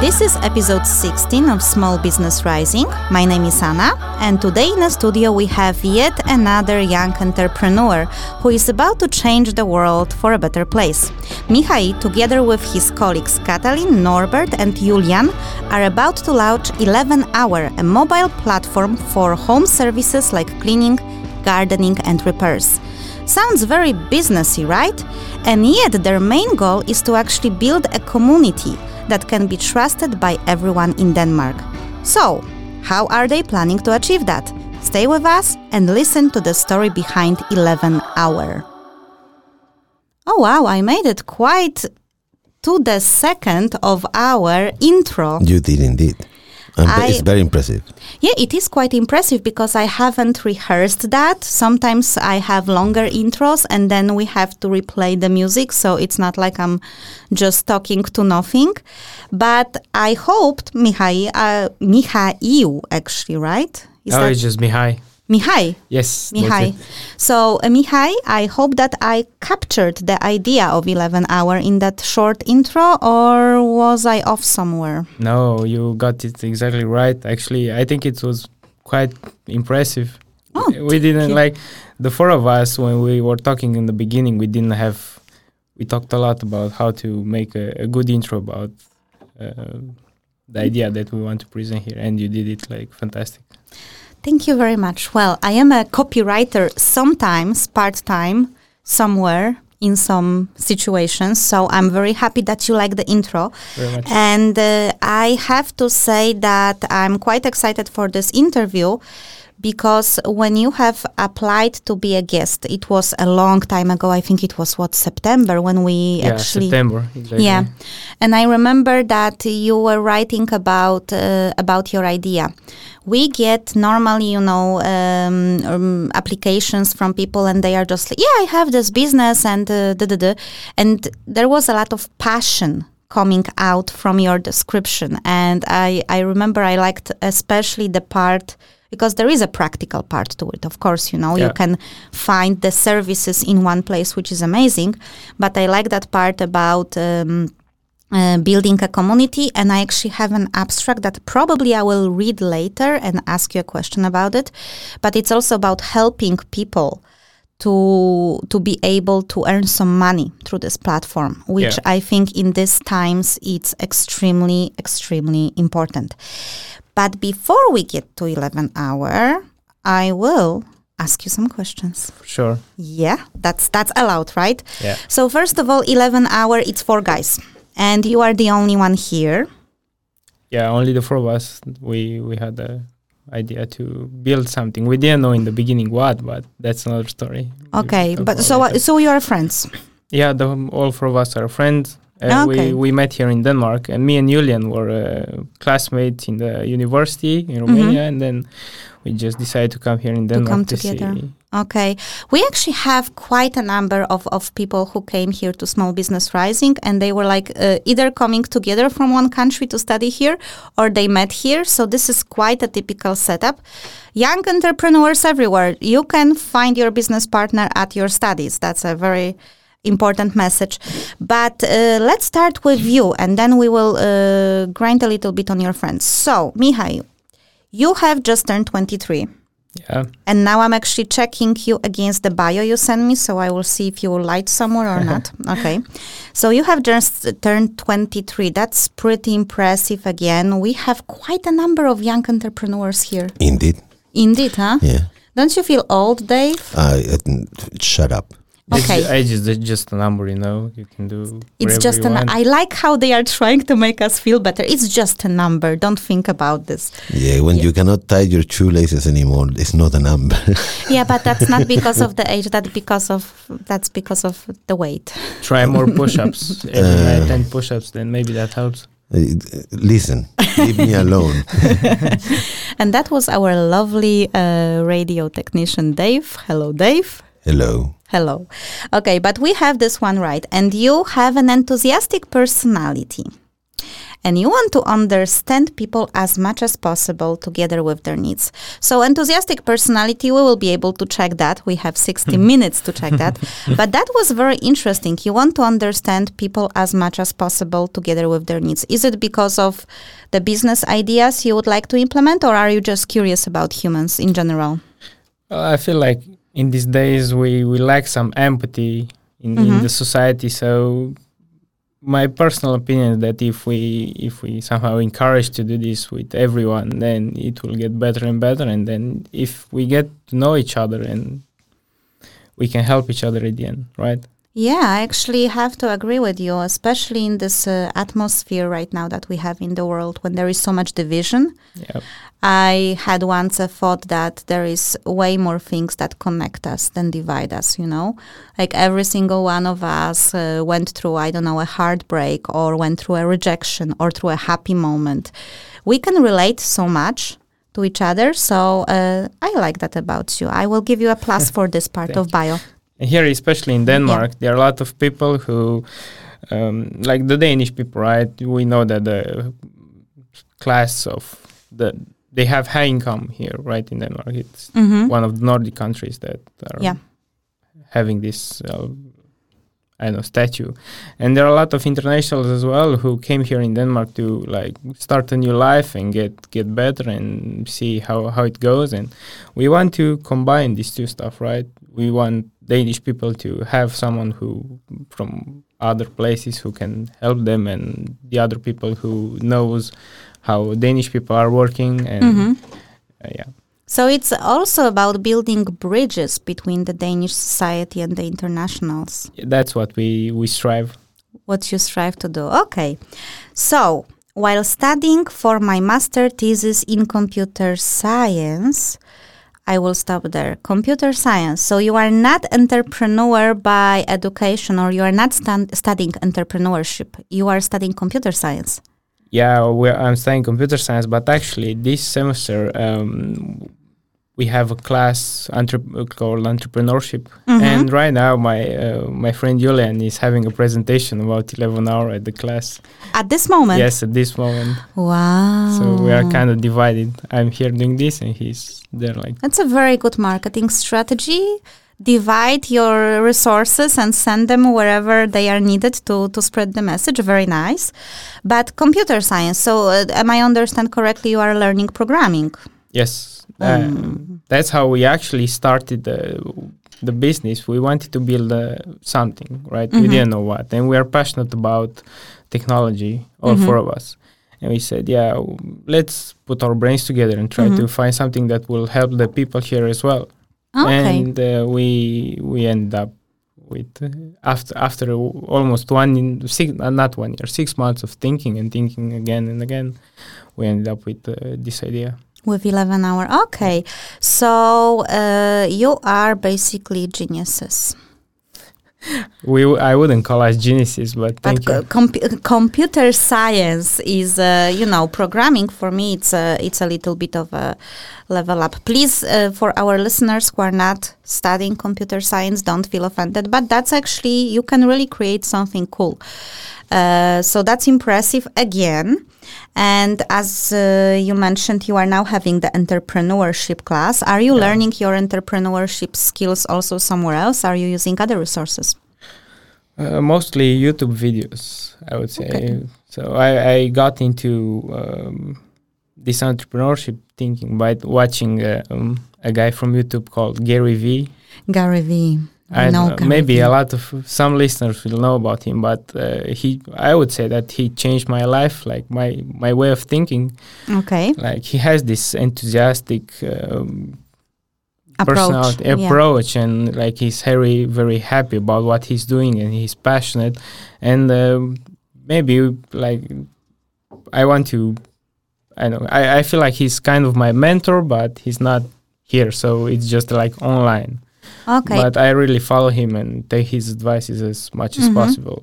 This is episode 16 of Small Business Rising. My name is Anna, and today in the studio we have yet another young entrepreneur who is about to change the world for a better place. Mihai, together with his colleagues Katalin, Norbert, and Julian, are about to launch 11 Hour, a mobile platform for home services like cleaning, gardening, and repairs. Sounds very businessy, right? And yet, their main goal is to actually build a community that can be trusted by everyone in Denmark. So, how are they planning to achieve that? Stay with us and listen to the story behind 11 Hour. Oh wow, I made it quite to the second of our intro. You did indeed. And I- it's very impressive. Yeah, it is quite impressive because I haven't rehearsed that. Sometimes I have longer intros and then we have to replay the music, so it's not like I'm just talking to nothing. But I hoped Mihai, uh, Mihaiu actually, right? Is oh, that it's just Mihai. Mihai? Yes. Mihai. So, uh, Mihai, I hope that I captured the idea of 11 hour in that short intro, or was I off somewhere? No, you got it exactly right. Actually, I think it was quite impressive. Oh, we didn't you. like the four of us when we were talking in the beginning. We didn't have. We talked a lot about how to make a, a good intro about uh, the idea that we want to present here, and you did it like fantastic. Thank you very much. Well, I am a copywriter sometimes, part time, somewhere in some situations. So I'm very happy that you like the intro. Very much. And uh, I have to say that I'm quite excited for this interview because when you have applied to be a guest, it was a long time ago. I think it was what September when we yeah, actually September. Exactly. yeah, and I remember that you were writing about uh, about your idea. We get normally, you know, um, um, applications from people, and they are just like, "Yeah, I have this business," and uh, da da da, and there was a lot of passion coming out from your description, and I I remember I liked especially the part. Because there is a practical part to it, of course, you know, you can find the services in one place, which is amazing. But I like that part about um, uh, building a community, and I actually have an abstract that probably I will read later and ask you a question about it. But it's also about helping people to to be able to earn some money through this platform, which Yeah. I think in these times it's extremely extremely important. But before we get to 11 hour, I will ask you some questions. Sure. Yeah, that's that's allowed, right? Yeah. So first of all, 11 hour it's for guys. And you are the only one here. yeah only the four of us we we had the idea to build something we didn't know in the beginning what but that's another story Okay, but so uh, so you are friends. yeah the all four of us are friends uh, Okay. we we met here in denmark and me and julian were uh, classmates in the university in romania and then we just decided to come here in denmark to come to together. see Okay. We actually have quite a number of, of people who came here to Small Business Rising and they were like uh, either coming together from one country to study here or they met here. So this is quite a typical setup. Young entrepreneurs everywhere. You can find your business partner at your studies. That's a very important message. But uh, let's start with you and then we will uh, grind a little bit on your friends. So, Mihai, you have just turned 23. yeah And now I'm actually checking you against the bio you sent me, so I will see if you will light somewhere or not. Okay. So you have just turned 23. That's pretty impressive again. We have quite a number of young entrepreneurs here. Indeed. Indeed, huh? Yeah. Don't you feel old, Dave? I uh, shut up. Okay. It's, age is just a number you know you can do It's just an. I like how they are trying to make us feel better. It's just a number. Don't think about this. Yeah, when you cannot tie your shoelaces anymore, it's not a number. Yeah, but that's not because of the age. That's because of that's because of the weight. try more push-ups every Uh, night 10 push-ups then maybe that helps Uh, Listen, leave me alone. And that was our lovely uh, radio technician, Dave. Hello, Dave. Hello. Hello. Okay, but we have this one right. And you have an enthusiastic personality. and you want to understand people as much as possible together with their needs. So, enthusiastic personality, we will be able to check that. We have 60 hmm. minutes to check that. but that was very interesting. You want to understand people as much as possible together with their needs. Is it because of the business ideas you would like to implement, or are you just curious about humans in general? Well, I feel like in these days we, we lack some empathy in, in Mhm. the society. So my personal opinion is that if we if we somehow encourage to do this with everyone, then it will get better and better. And then if we get to know each other and we can help each other at the end, right? Yeah, I actually have to agree with you, especially in this uh, atmosphere right now that we have in the world when there is so much division. Yeah. I had once a thought that there is way more things that connect us than divide us, you know? Like every single one of us uh, went through, I don't know, a heartbreak or went through a rejection or through a happy moment. We can relate so much to each other. So uh, I like that about you. I will give you a plus for this part of bio. And here, especially in Denmark, there are a lot of people who, um, like the Danish people, right? We know that the class of the they have high income here, right? In Denmark, it's Mhm. one of the Nordic countries that are Yeah. having this. Uh, I don't know statue, and there are a lot of internationals as well who came here in Denmark to like start a new life and get get better and see how how it goes. And we want to combine these two stuff, right? We want Danish people to have someone who from other places who can help them, and the other people who knows how Danish people are working, and Mhm. uh, yeah. So it's also about building bridges between the Danish society and the internationals. that's what we we strive. What you strive to do. Okay. So while studying for my master thesis in computer science, I will stop there. Computer science. So you are not entrepreneur by education, or you are not stan- studying entrepreneurship. You are studying computer science. Yeah, I'm studying computer science, but actually this semester um, we have a class entre- called entrepreneurship, Mhm. and right now my uh, my friend Julian is having a presentation about 11 hour at the class. At this moment. Yes, at this moment. Wow. So we are kind of divided. I'm here doing this, and he's there like. That's a very good marketing strategy. Divide your resources and send them wherever they are needed to, to spread the message. Very nice. But computer science, so uh, am I understand correctly, you are learning programming? Yes, uh, Mm. that's how we actually started the the business. We wanted to build uh, something, right? We Mhm. didn't know what, and we are passionate about technology, all Mhm. four of us. And we said, yeah, w- let's put our brains together and try to Mhm. find something that will help the people here as well. Okay. And uh, we we ended up with uh, after after w- almost one in six uh, not one year six months of thinking and thinking again and again, we ended up with uh, this idea. With 11 hour. Okay. So uh, you are basically geniuses. We w- I wouldn't call us geniuses, but thank but you. co- compu- computer science is, uh, you know, programming for me. It's a it's a little bit of a level up. Please, uh, for our listeners who are not studying computer science, don't feel offended. But that's actually you can really create something cool. Uh, so that's impressive again. And as uh, you mentioned, you are now having the entrepreneurship class. Are you Yeah. learning your entrepreneurship skills also somewhere else? Are you using other resources? Uh, mostly YouTube videos, I would say. Okay. So I, I got into um, this entrepreneurship thinking by watching uh, um, a guy from YouTube called Gary Vee. Gary Vee. I know know, Gary maybe Vee. a lot of some listeners will know about him, but uh, he, I would say that he changed my life, like my my way of thinking. Okay. Like he has this enthusiastic um, Approach. yeah. approach and like he's very very happy about what he's doing and he's passionate and um, maybe like i want to i know I, I feel like he's kind of my mentor but he's not here so it's just like online Okay. but i really follow him and take his advices as much as Mhm. possible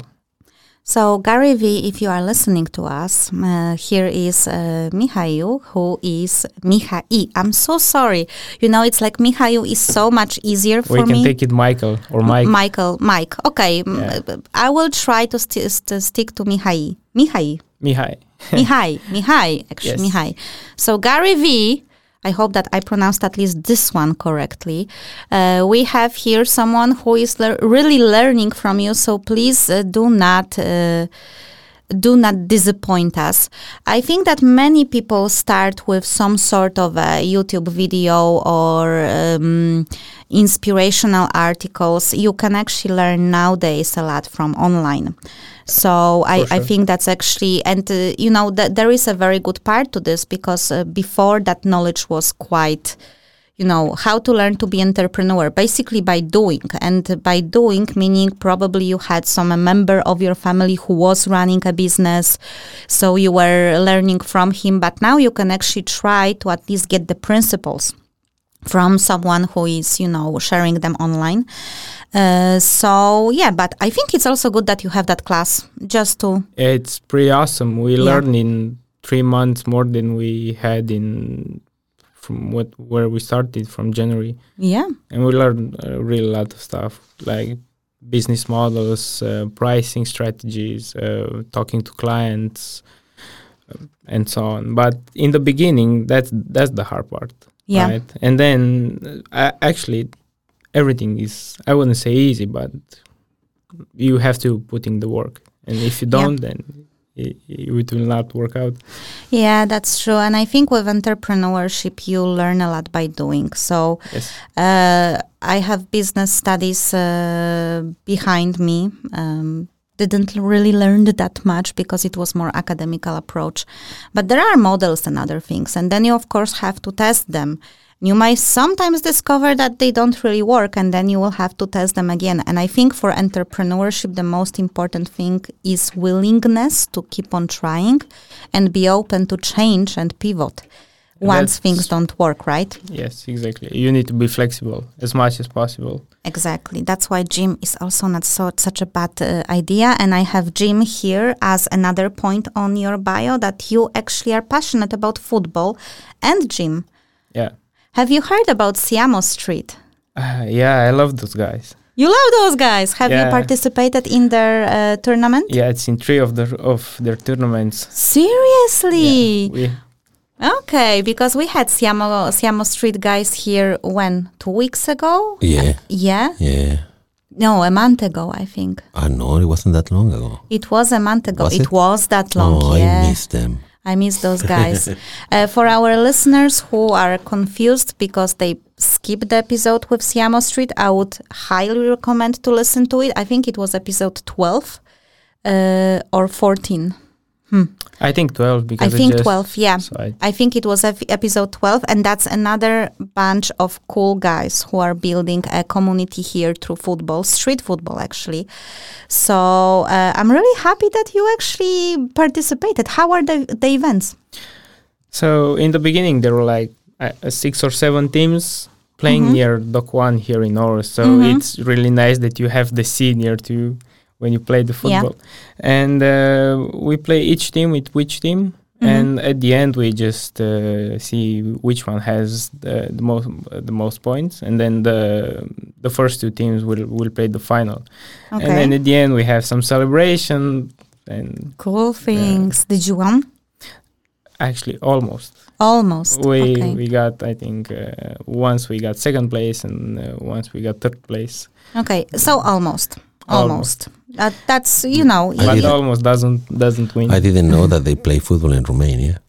so, Gary Vee, if you are listening to us, uh, here is uh, Mihail, who is Mihai. I'm so sorry. You know, it's like Mihail is so much easier for me. we can me. take it michael or mike Michael, Mike. Okay, Yeah. I will try to, st- st- stick to Mihai. Mihai. mihai Mihai, Mihai, actually, Yes. Mihai. So Gary Vee. I hope that I pronounced at least this one correctly. Uh, we have here someone who is really learning from you. So please uh, do not. Uh, do not disappoint us. I think that many people start with some sort of a YouTube video or um, inspirational articles. You can actually learn nowadays a lot from online. So I, I think that's actually, and uh, you know, th- there is a very good part to this because uh, before that knowledge was quite, you know, how to learn to be entrepreneur, basically by doing. And by doing, meaning probably you had some a member of your family who was running a business, so you were learning from him. But now you can actually try to at least get the principles from someone who is, you know, sharing them online. Uh, so yeah, but I think it's also good that you have that class just to It's pretty awesome. We Yeah. learned in three months more than we had in from what where we started from January, yeah and we learned a really lot of stuff like business models, uh, pricing strategies, uh, talking to clients, uh, and so on. But in the beginning, that's that's the hard part. Yeah Right? And then uh, actually, everything is I wouldn't say easy, but you have to put in the work. And if you don't, then it, it will not work out. yeah that's true and i think with entrepreneurship you learn a lot by doing so Yes. uh, i have business studies uh, behind me um, didn't really learn that much because it was more academical approach. But there are models and other things and then you of course have to test them. You might sometimes discover that they don't really work and then you will have to test them again. And i think for entrepreneurship the most important thing is willingness to keep on trying and be open to change and pivot once things don't work right Yes, exactly. You need to be flexible as much as possible. Exactly. That's why gym is also not so such a bad uh, idea. And I have gym here as another point on your bio that you actually are passionate about football and gym. Yeah. Have you heard about Siamo Street? Uh, yeah, I love those guys. You love those guys. Have you participated in their uh, tournament? Yeah, it's in three of their of their tournaments. Seriously? We, Okay, because we had Siamo Siamo Street guys here when two weeks ago. Yeah, Yeah. yeah. No, a month ago, I think. I know it wasn't that long ago. It was a month ago. Was it, it? was that long. oh, yeah. I missed them. I miss those guys. uh, for our listeners who are confused because they skipped the episode with Siamo Street, I would highly recommend to listen to it. I think it was episode 12 uh, or 14. I think twelve I think just 12, yeah. So I, I think it was episode 12, and that's another bunch of cool guys who are building a community here through football, street football, actually. So uh, I'm really happy that you actually participated. How are the, the events? So in the beginning, there were like uh, uh, six or seven teams playing Mhm. near Dokk1 here in Aarhus. So Mhm. it's really nice that you have the sea near to you when you play the Yeah. football. And uh, we play each team with which team. Mhm. And at the end, we just uh, see which one has the, the most the most points, and then the the first two teams will will play the final. Okay. And then at the end, we have some celebration, and Cool things. Did you win? actually almost. Almost. We okay. we got I think uh, once we got second place and uh, once we got third place. okay. So almost. Almost. Almost. Uh, that's you know. But didn't- almost doesn't doesn't win. I didn't know that they play football in Romania.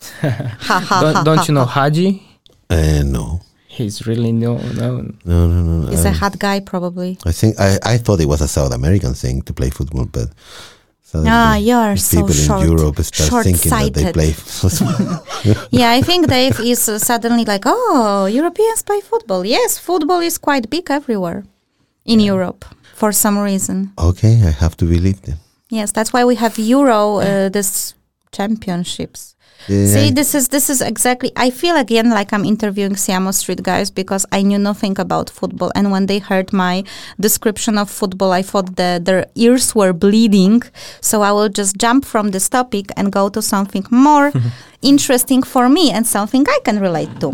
ha, ha, don't don't you know ha. Hagi? Uh, no, He's really no no. no, no, no. He's a um, hot guy, probably. I think I, I thought it was a South American thing to play football, but suddenly Ah, you are these so short. in Europe start thinking that they short-sighted. play football. yeah, I think Dave is uh, suddenly like, oh, Europeans play football. Yes, football is quite big everywhere in Europe for some reason. okay, I have to believe them. Yes, that's why we have Euro, uh, this championships. Yeah, See, this is this is exactly. I feel again like I'm interviewing Siamo Street guys because I knew nothing about football, and when they heard my description of football, I thought that their ears were bleeding. So I will just jump from this topic and go to something more interesting for me and something I can relate to.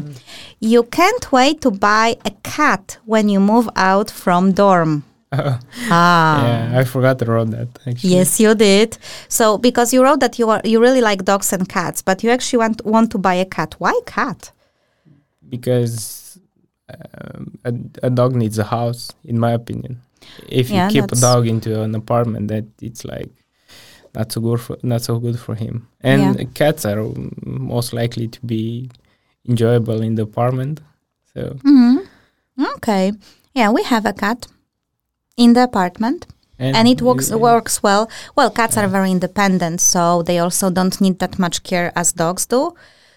You can't wait to buy a cat when you move out from dorm. Ah. Yeah, I forgot to wrote that. Actually. Yes, you did. So because you wrote that you are you really like dogs and cats, but you actually want want to buy a cat. Why cat? because um, a, a dog needs a house, in my opinion. If Yeah, you keep a dog into an apartment, that it's like not so good for not so good for him. And Yeah. cats are most likely to be enjoyable in the apartment. So hmm Okay. Yeah, we have a cat in the apartment. and it works you- works well. Well, cats are very independent, so they also don't need that much care as dogs do.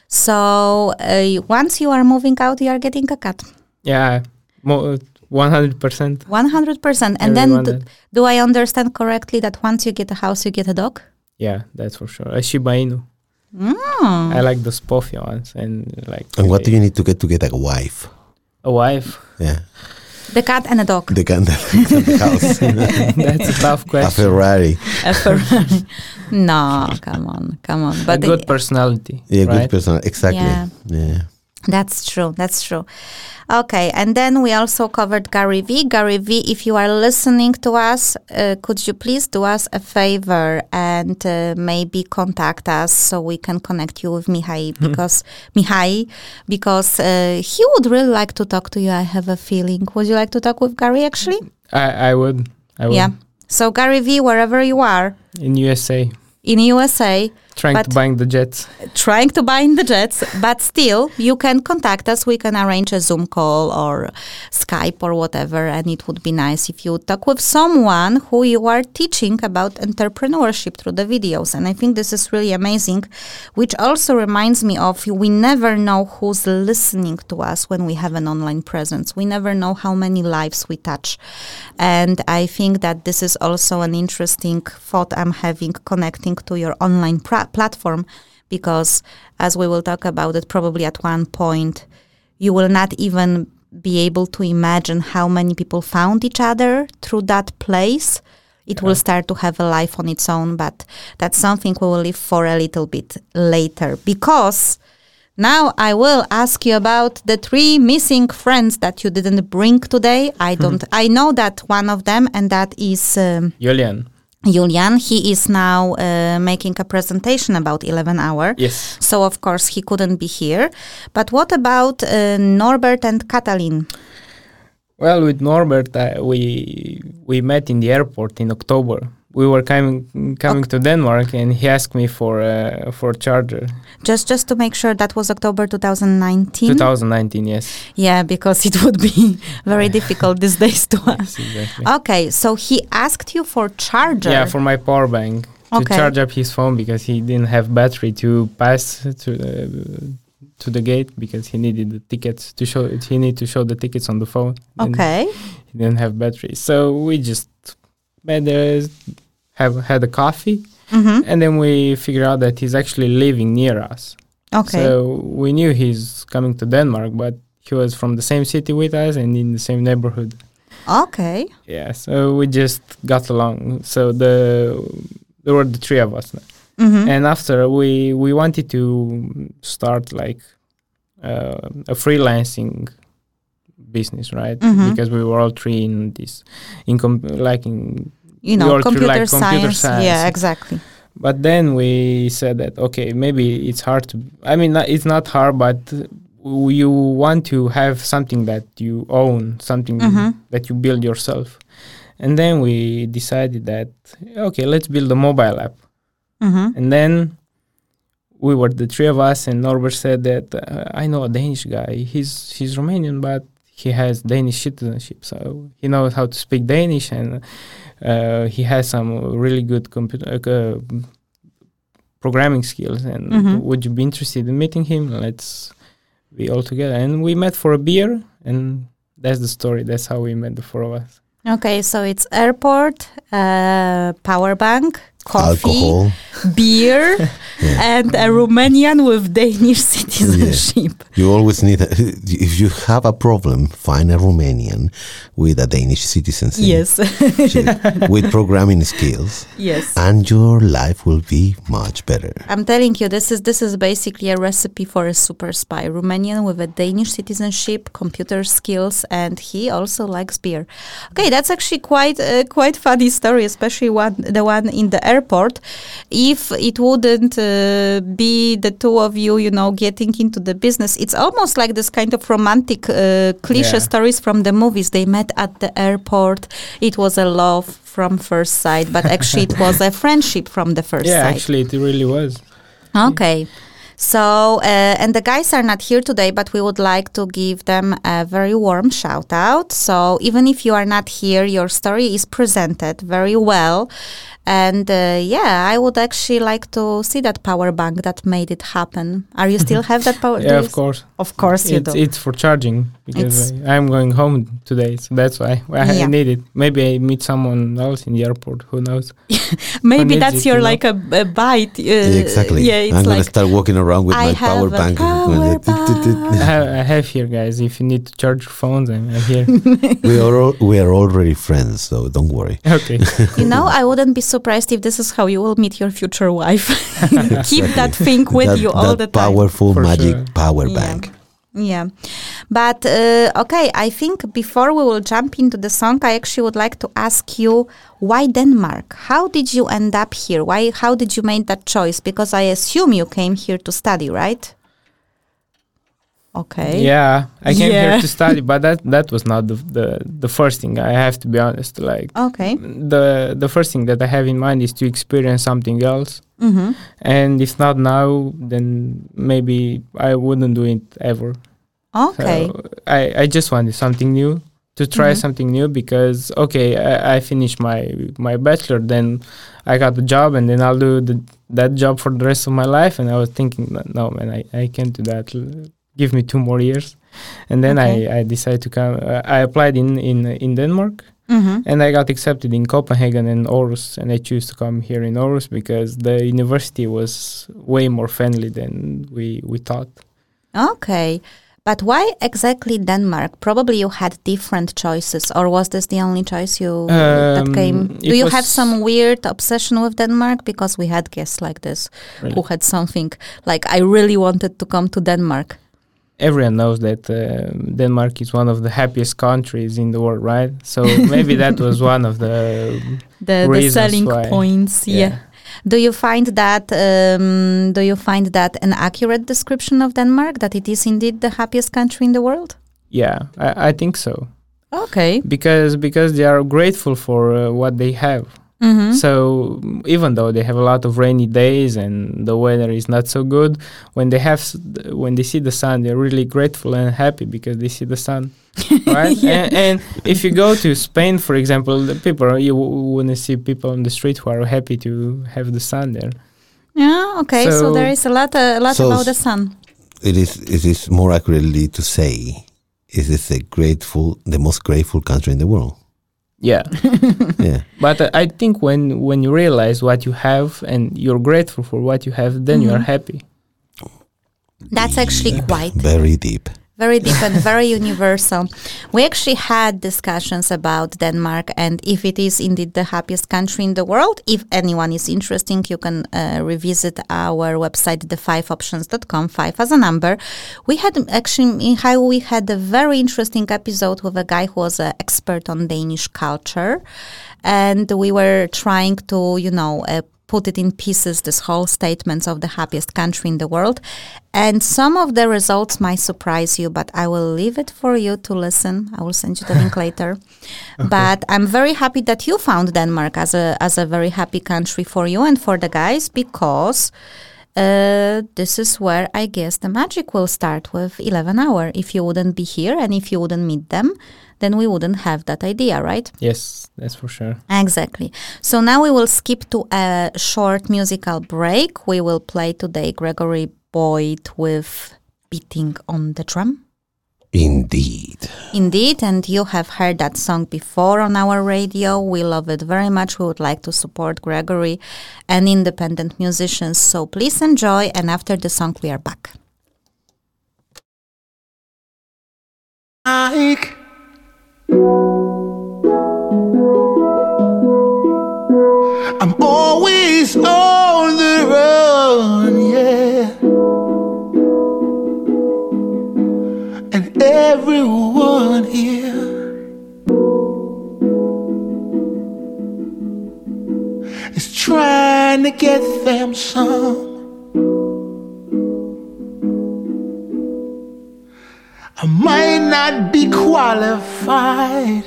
So uh, once you are moving out, you are getting a cat, Yeah, one hundred percent. one hundred percent. And then, d- do I understand correctly that once you get a house, you get a dog? yeah, that's for sure. A Shiba Inu. Mm. I like the Spoffy ones, and like And what do you need to get to get a wife? a wife? Yeah, The cat and a dog. the cat and the house, that's a tough a question. Ferrari. A Ferrari. no, come on, come on. But a But good it- personality. Yeah, right? good personality. Exactly. Yeah. Yeah. That's true. That's true. Okay, and then we also covered Gary Vee. Gary Vee, if you are listening to us, uh, could you please do us a favor and uh, maybe contact us so we can connect you with Mihai because Mihai because uh, he would really like to talk to you. I have a feeling. Would you like to talk with Gary actually? I, I would. I would. Yeah. So Gary Vee, wherever you are In USA, in USA, trying But- to buying the jets. trying to buy in the jets, but still you can contact us. We can arrange a Zoom call or Skype or whatever, and it would be nice if you talk with someone who you are teaching about entrepreneurship through the videos. And I think this is really amazing, which also reminds me of we never know who's listening to us when we have an online presence. We never know how many lives we touch. And I think that this is also an interesting thought I'm having connecting to your online platform because as we will talk about it probably at one point you will not even be able to imagine how many people found each other through that place it will start to have a life on its own but that's something we will leave for a little bit later because now I will ask you about the three missing friends that you didn't bring today. I don't. I know that one of them, and that is um, Julian. Julian. He is now uh, making a presentation about 11 hour. Yes. So of course he couldn't be here. But what about uh, Norbert and Katalin? Well, with Norbert, uh, we we met in the airport in October. We were coming coming to Denmark, and he asked me for uh, for a charger. Just just to make sure that was October 2019. 2019, yes. yeah, because it would be very difficult these days to us. Yes, exactly. Okay, so he asked you for charger. Yeah, for my power bank to charge up his phone because he didn't have battery to pass to the to the gate because he needed the tickets to show. He needed to show the tickets on the phone. okay. he didn't have battery, so we just met there, have had a coffee, Mm-hmm. and then we figured out that he's actually living near us. Okay. So we knew he's coming to Denmark, but he was from the same city with us and in the same neighborhood. okay. Yeah, so we just got along. So the there were the three of us, Mm-hmm. and after we we wanted to start like uh, a freelancing business, right? Mhm. Because we were all three in this, in com- like in you know, computer, like computer science. science. Yeah, exactly. But then we said that okay, maybe it's hard to. I mean, not- it's not hard, but you want to have something that you own, something Mhm. that you build yourself. And then we decided that okay, let's build a mobile app. Mm-hmm. And then we were the three of us, and Norbert said that uh, I know a Danish guy. He's he's Romanian, but he has Danish citizenship, so he knows how to speak Danish, and uh, he has some really good computer uh, programming skills. And Mhm. would you be interested in meeting him? Let's be all together. And we met for a beer, and that's the story. That's how we met the four of us. Okay, so it's airport, uh, power bank, coffee, Alcohol. beer, and a Romanian with Danish citizenship. You always need, a, if you have a problem, find a Romanian with a Danish citizenship. Yes, with programming skills, yes. and your life will be much better. I'm telling you, this is this is basically a recipe for a super spy. Romanian with a Danish citizenship, computer skills, and he also likes beer. Okay, that's actually quite uh, quite funny story, especially one the one in the airport. If it wouldn't uh, be the two of you, you know, getting into the business, it's almost like this kind of romantic uh, cliche Yeah. stories from the movies. They met at the airport. It was a love from first sight, but actually it was a friendship from the first yeah, sight. actually, it really was. Okay. So, uh, and the guys are not here today, but we would like to give them a very warm shout out. So, even if you are not here, your story is presented very well. And uh, yeah, I would actually like to see that power bank that made it happen. Are you still have that power? do Yeah, you of s- course. Of course you It's, do. it's for charging because It's- I, I'm going home today, so that's why I, Yeah. Need it. Maybe I meet someone else in the airport. Who knows? Maybe Connect that's your you like a, a bite. Uh, exactly. Yeah, it's I'm gonna start walking around with I my power bank. power I have, I have here, guys. If you need to charge your phones, I'm, I'm here. we are all, we are already friends, so don't worry. okay. You know, I wouldn't be surprised if this is how you will meet your future wife. Keep that thing with that, you all that the time. powerful For magic sure. power Yeah. bank. Yeah. But uh, okay, I think before we will jump into the song, I actually would like to ask you why Denmark? How did you end up here? Why how did you make that choice? Because I assume you came here to study, right? Okay. Yeah, I came Yeah. here to study, but that that was not the, the the first thing. I have to be honest. Like Okay. the the first thing that I have in mind is to experience something else. Mm-hmm. And if not now, then maybe I wouldn't do it ever. Okay. So I, I just wanted something new to try Mhm. something new because okay I, I finished my my bachelor then I got the job and then I'll do the, that job for the rest of my life and I was thinking no man I, I can't do that give me two more years and then Okay. I, I decided to come uh, I applied in in in Denmark mm-hmm. and I got accepted in Copenhagen and Aarhus and I chose to come here in Aarhus because the university was way more friendly than we we thought Okay. But why exactly Denmark? Probably you had different choices, or was this the only choice you that Um, came? Do you have some weird obsession with Denmark? Because we had guests like this Really. who had something like I really wanted to come to Denmark. Everyone knows that uh, Denmark is one of the happiest countries in the world, right? So maybe that was one of the The, the selling why. points, yeah. Do you find that um, do you find that an accurate description of Denmark that it is indeed the happiest country in the world? yeah, I, I think so Okay. because because they are grateful for uh, what they have. Mm-hmm. So even though they have a lot of rainy days and the weather is not so good, when they have s- when they see the sun, they're really grateful and happy because they see the sun, right? and, and if you go to Spain, for example, the people you w- wouldn't see people on the street who are happy to have the sun there. yeah. Okay. So, So- there is a lot a lot So about the sun. It is it is more accurately to say it is the grateful the most grateful country in the world. Yeah, Yeah. but uh, I think when when you realize what you have and you're grateful for what you have, then you are happy. That's actually quite Very deep. Very deep and very universal. We actually had discussions about Denmark and if it is indeed the happiest country in the world. If anyone is interested, you can uh, revisit our website, the5options.com, five as a number. We had actually, how we had a very interesting episode with a guy who was an expert on Danish culture. And we were trying to, you know, uh, put it in pieces, this whole statements of the happiest country in the world. And some of the results might surprise you, but I will leave it for you to listen. I will send you the link later. But I'm very happy that you found Denmark as a as a very happy country for you and for the guys because uh, this is where I guess the magic will start with 11 hour. If you wouldn't be here and if you wouldn't meet them, then we wouldn't have that idea, right? Yes, that's for sure. Exactly. So now we will skip to a short musical break. We will play today Gregory Boyd with Beating on the Drum. Indeed. Indeed, and you have heard that song before on our radio. We love it very much. We would like to support Gregory and independent musicians. So please enjoy, and after the song, we are back. Like I'm always on get them some. I might not be qualified.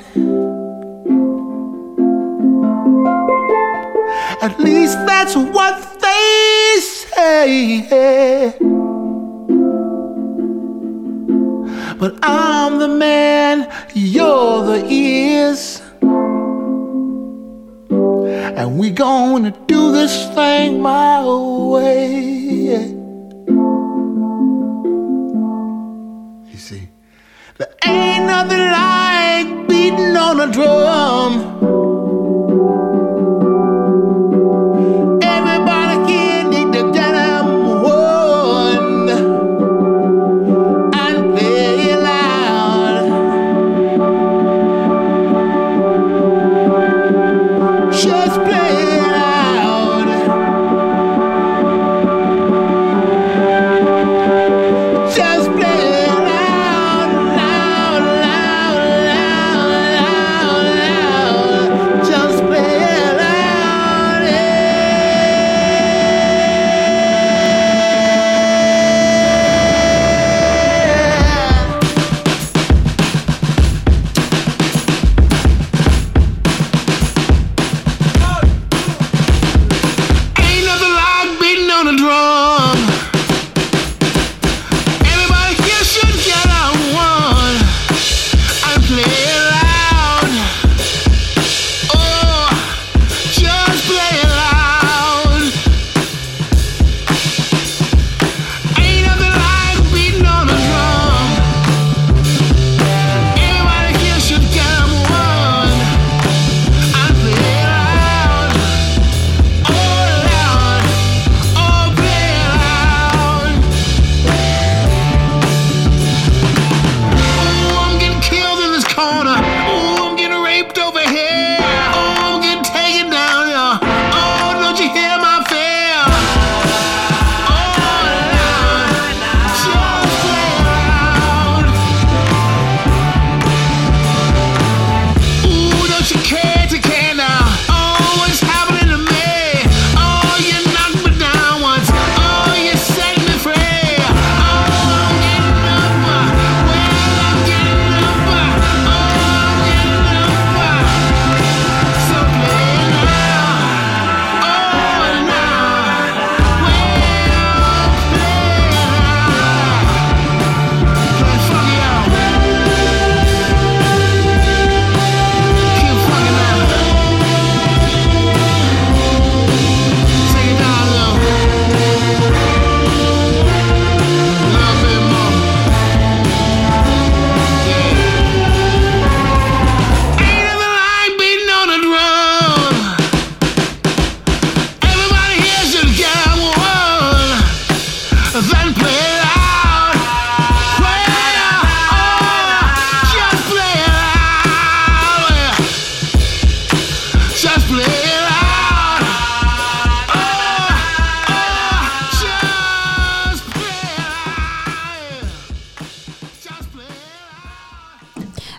At least that's what they say. But I'm the man, you're the ears. And we gonna do this thing my way. You see, there ain't nothing like beating on a drum.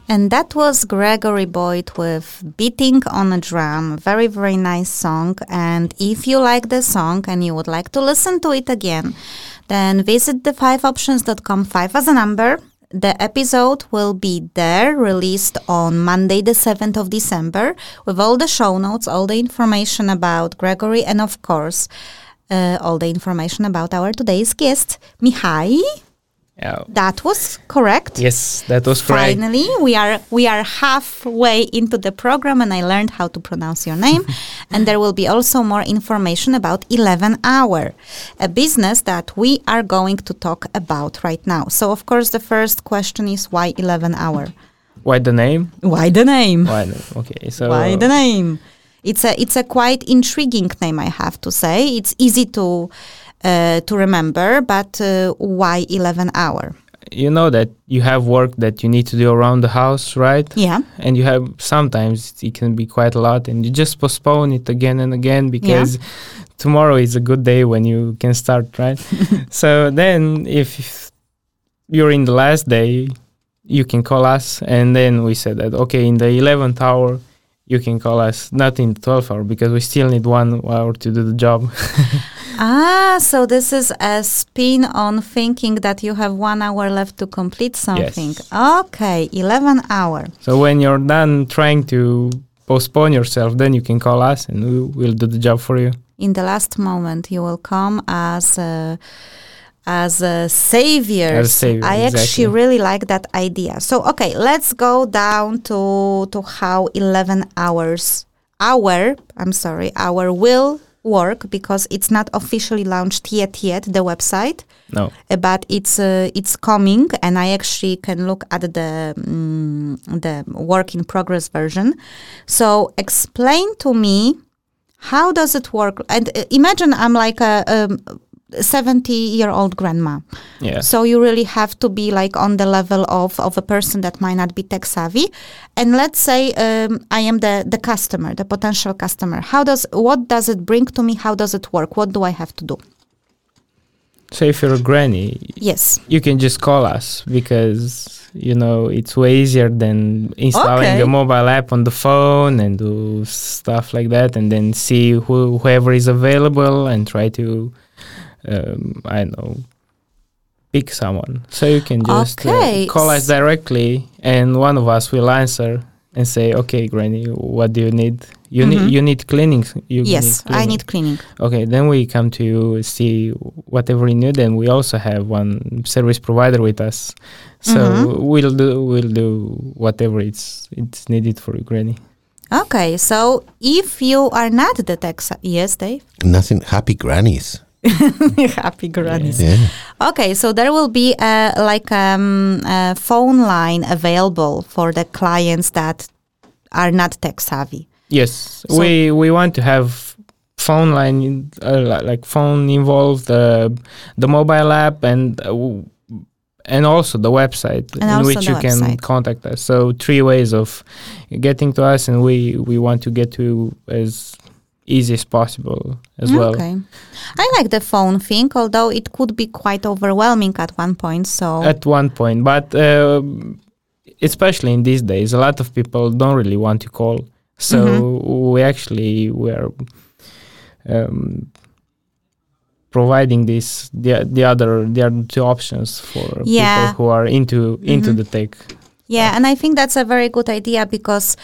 And that was Gregory Boyd with Beating on a Drum. Very, very nice song. And if you like the song and you would like to listen to it again, then visit the 5options.com, 5 as a number. The episode will be there, released on Monday, the 7th of December, with all the show notes, all the information about Gregory, and of course, uh, all the information about our today's guest, Mihai. Yeah. That was correct. Yes, that was correct. Finally, we are we are halfway into the program, and I learned how to pronounce your name. and there will be also more information about 11 Hour, a business that we are going to talk about right now. So, of course, the first question is why 11 Hour? Why the name? Why the name? Why? the- Okay, so Why the name? It's a it's a quite intriguing name, I have to say. It's easy to uh, to remember, but uh, why 11 Hour? you know that you have work that you need to do around the house, right? Yeah. and you have sometimes it can be quite a lot and you just postpone it again and again because tomorrow is a good day when you can start right so then if you're in the last day you can call us and then we said that okay in the 11th hour you can call us not in the 12th hour because we still need one hour to do the job Ah, so this is a spin on thinking that you have one hour left to complete something. Yes. Okay, 11 hour. so when you're done trying to postpone yourself then you can call us and we will do the job for you In the last moment, you will come as a, as a savior. As a savior, I actually really like that idea. So, okay, let's go down to to how 11 hours, hour, I'm sorry, hour will work because it's not officially launched yet yet the website. no but it's uh, it's coming and i actually can look at the mm, the work in progress version so explain to me how does it work and uh, imagine i'm like a, um 70 year old grandma. Yeah. So you really have to be like on the level of, of a person that might not be tech savvy. And let's say um, i am the, the customer the potential customer. How does what does it bring to me? How does it work? What do i have to do? So if you're a granny yes. you can just call us because you know it's way easier than installing Okay. a mobile app on the phone and do stuff like that and then see who, whoever is available and try to um, i don't know pick someone so you can just uh, call us directly and one of us will answer and say okay granny what do you need you Mhm. need you need cleaning you yes i cleaning. need cleaning Okay, then we come to you, see whatever you need, and we also have one service provider with us, so Mhm. we'll do we'll do whatever it's it's needed for you, Granny. Okay, so if you are not the tech, yes, Dave, Nothing. Happy grannies. happy grannies. Yeah. Okay, so there will be a like um, a phone line available for the clients that are not tech savvy. Yes, So- we we want to have phone line uh, like phone involved, uh, the mobile app, and uh, and also the website And in which the you can website. contact us. So three ways of getting to us, and we we want to get to as easy as possible as well. Okay, I like the phone thing, although it could be quite overwhelming at one point. So at one point but uh, especially in these days a lot of people don't really want to call so Mm-hmm. we actually were um, providing this the, the other the other two options for Yeah. people who are into into Mhm. the tech Yeah, and I think that's a very good idea because,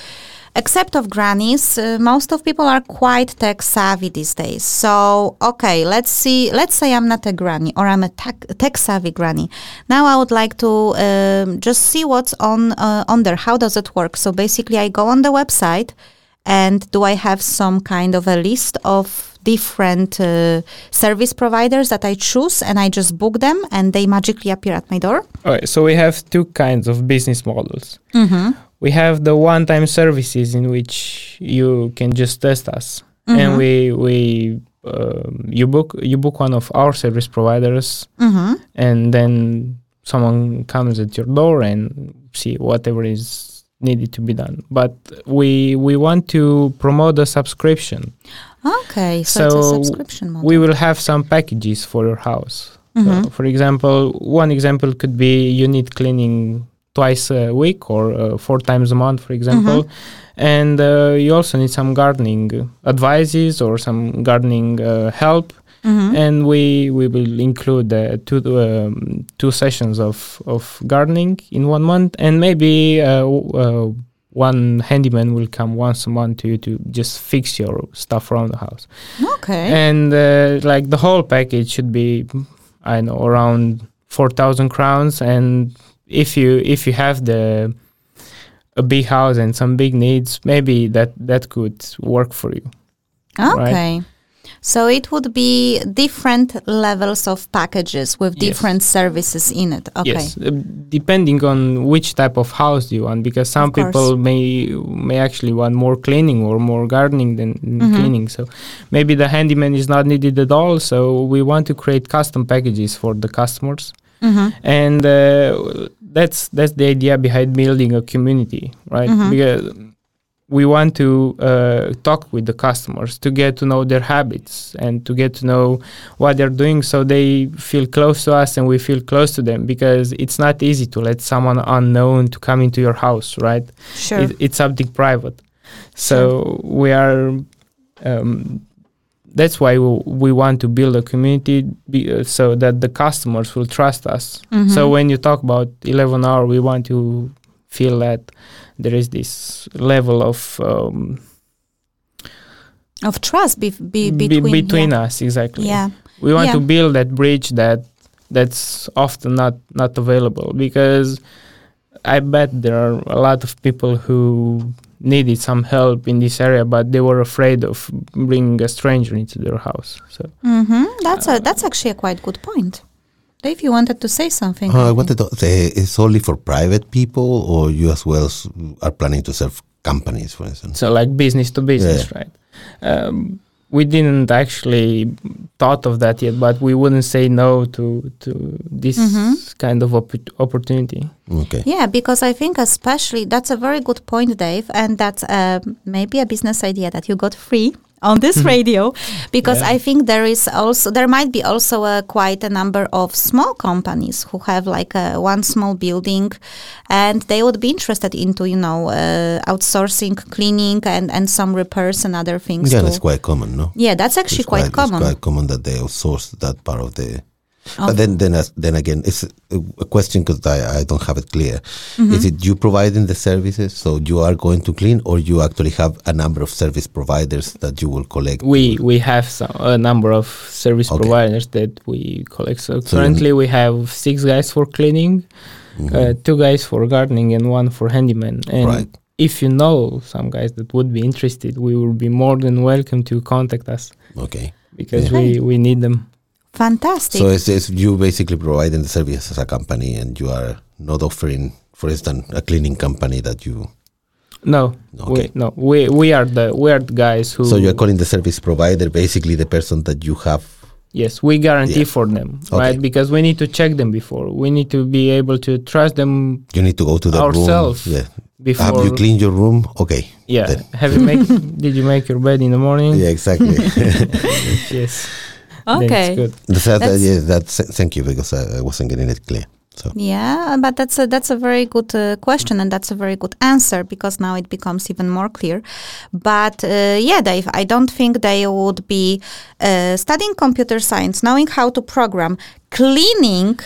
except of grannies, uh, most of people are quite tech savvy these days. So, okay, let's see. Let's say I'm not a granny or I'm a tech, tech savvy granny. Now I would like to um, just see what's on uh, on there. How does it work? So basically, I go on the website, and do I have some kind of a list of different uh, service providers that I choose, and I just book them, and they magically appear at my door? all right so we have two kinds of business models Mm-hmm. We have the one-time services in which you can just test us Mhm. and we we um, you book you book one of our service providers Mm-hmm. and then someone comes at your door and see whatever is needed to be done but we we want to promote a subscription Okay, so, it's a So subscription model. we will have some packages for your house Mhm. so for example one example could be you need cleaning twice a week or uh, four times a month for example. And uh, you also need some gardening advices or some gardening uh, help. Mhm. and we we will include uh, two um, two sessions of of gardening in one month. And maybe uh, uh, one handyman will come once a month to you to just fix your stuff around the house. Okay. and uh, like the whole package should be i know around four thousand crowns, and if you if you have the a big house and some big needs, maybe that that could work for you. Okay. So it would be different levels of packages with Yes. different services in it. Okay. Yes, uh, depending on which type of house you want, because some people may may actually want more cleaning or more gardening than Mhm. cleaning. So maybe the handyman is not needed at all. So we want to create custom packages for the customers, Mhm. and uh, that's that's the idea behind building a community, right? Mhm. Because we want to uh, talk with the customers to get to know their habits and to get to know what they're doing so they feel close to us and we feel close to them because it's not easy to let someone unknown to come into your house right Sure. it, it's something private so we are um, that's why we, we want to build a community be, uh, so that the customers will trust us Mhm. so when you talk about 11 hour we want to feel that there is this level of um, of trust be, be, be- between, between yeah. us exactly Yeah. we want Yeah. to build that bridge that that's often not not available because i bet there are a lot of people who needed some help in this area but they were afraid of bringing a stranger into their house so mm-hmm. That's a that's actually a quite good point. Dave, you wanted to say something? Uh, I wanted to say, it's only for private people, or you as well are planning to serve companies, for instance? so like business to business right um, we didn't actually thought of that yet but we wouldn't say no to to this Mhm. kind of oppo- opportunity Okay. Yeah, because I think especially that's a very good point, Dave, and that's uh, maybe a business idea that you got free on this radio, because Yeah. I think there is also there might be also a, quite a number of small companies who have like a, one small building, and they would be interested into you know uh, outsourcing cleaning and and some repairs and other things. Yeah, too. that's quite common, no? yeah, that's actually It's quite, it's common. quite common that they outsource that part of the. Of- But then, then, as, then again, it's a, a question because I, I don't have it clear. Mm-hmm. Is it you providing the services, so you are going to clean, or you actually have a number of service providers that you will collect? we we have some, a number of service Okay. providers that we collect. So, So currently we have six guys for cleaning, Mhm. uh, two guys for gardening, and one for handyman. And Right. if you know some guys that would be interested, we will be more than welcome to contact us okay. because Yeah. we we need them. Fantastic. So it's, it's you basically providing the service as a company, and you are not offering, for instance, a cleaning company that you. No, Okay. we, no, we we are the we are the guys who. So you are calling the service provider basically the person that you have. Yes, we guarantee Yeah. for them, Okay. right? Because we need to check them before. We need to be able to trust them You need to go to the Ourselves. room. Yeah. before. Have you cleaned your room? Okay. Yeah. Then. Have you make? did you make your bed in the morning? Yeah, exactly. Yes. Then okay. it's good. That's, that, That's- yeah, that's, thank you because I, I wasn't getting it clear. So Yeah, but that's a that's a very good uh, question and that's a very good answer because now it becomes even more clear. But uh, yeah, Dave, I don't think they would be uh, studying computer science, knowing how to program, cleaning.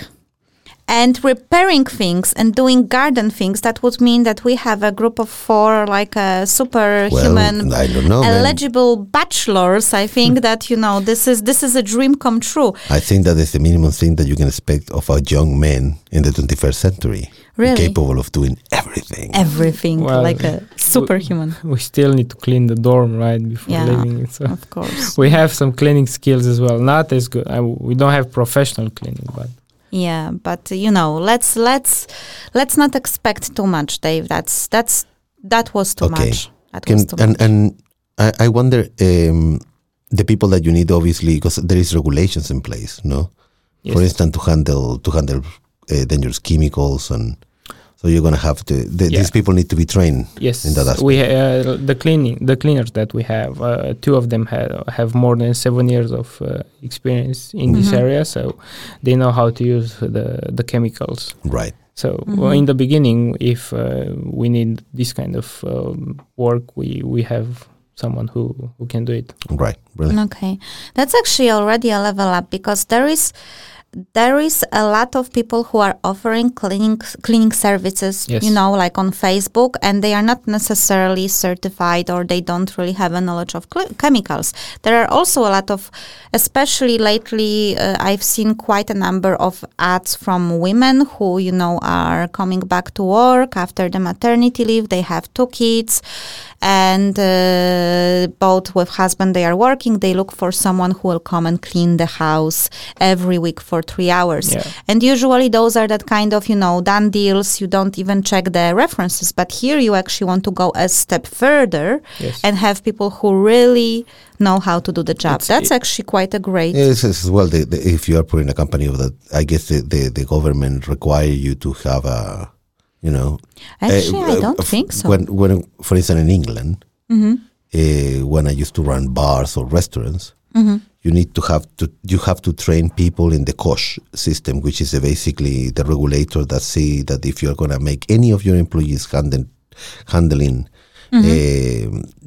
And repairing things and doing garden things, that would mean that we have a group of four, like a superhuman, well, I don't know. man. eligible bachelors. I think hmm. that you know this is this is a dream come true. I think that is the minimum thing that you can expect of a young man in the 21st century, Really? capable of doing everything. Everything Well, like a superhuman. We still need to clean the dorm right before Yeah. leaving it. So Of course. we have some cleaning skills as well. Not as good. I, we don't have professional cleaning, but Yeah, but you know, let's let's let's not expect too much, Dave. That's that's that was too Okay. much. That Can, was too and much. and I, I wonder um, the people that you need obviously because there is regulations in place, no? yes. For instance, to handle to handle uh, dangerous chemicals and so you're gonna have to. The, Yeah. These people need to be trained. Yes, in that aspect. we uh, the cleaning the cleaners that we have. Uh, two of them have have more than seven years of uh, experience in this Mhm. area, so they know how to use the the chemicals. Right. So well, Mhm. in the beginning, if uh, we need this kind of um, work, we we have someone who who can do it. Right. Brilliant. Okay, that's actually already a level up because there is there is a lot of people who are offering cleaning cleaning services Yes. you know like on facebook and they are not necessarily certified or they don't really have a knowledge of cl- chemicals. There are also a lot of especially lately uh, i've seen quite a number of ads from women who you know are coming back to work after the maternity leave. They have two kids and uh, both with husband they are working. They look for someone who will come and clean the house every week for three hours Yeah. and usually those are that kind of you know done deals you don't even check the references but here you actually want to go a step further Yes. and have people who really know how to do the job It's- that's actually quite a great Yes, as well. The, the, if you are putting a company of that, I guess the, the, the government require you to have a, you know. actually uh, i don't uh, think so When, when, for instance, in England, hmm uh, when I used to run bars or restaurants, hmm you need to have to you have to train people in the COSHH system, which is uh, basically the regulator that say that if you're going to make any of your employees handle, handling, um,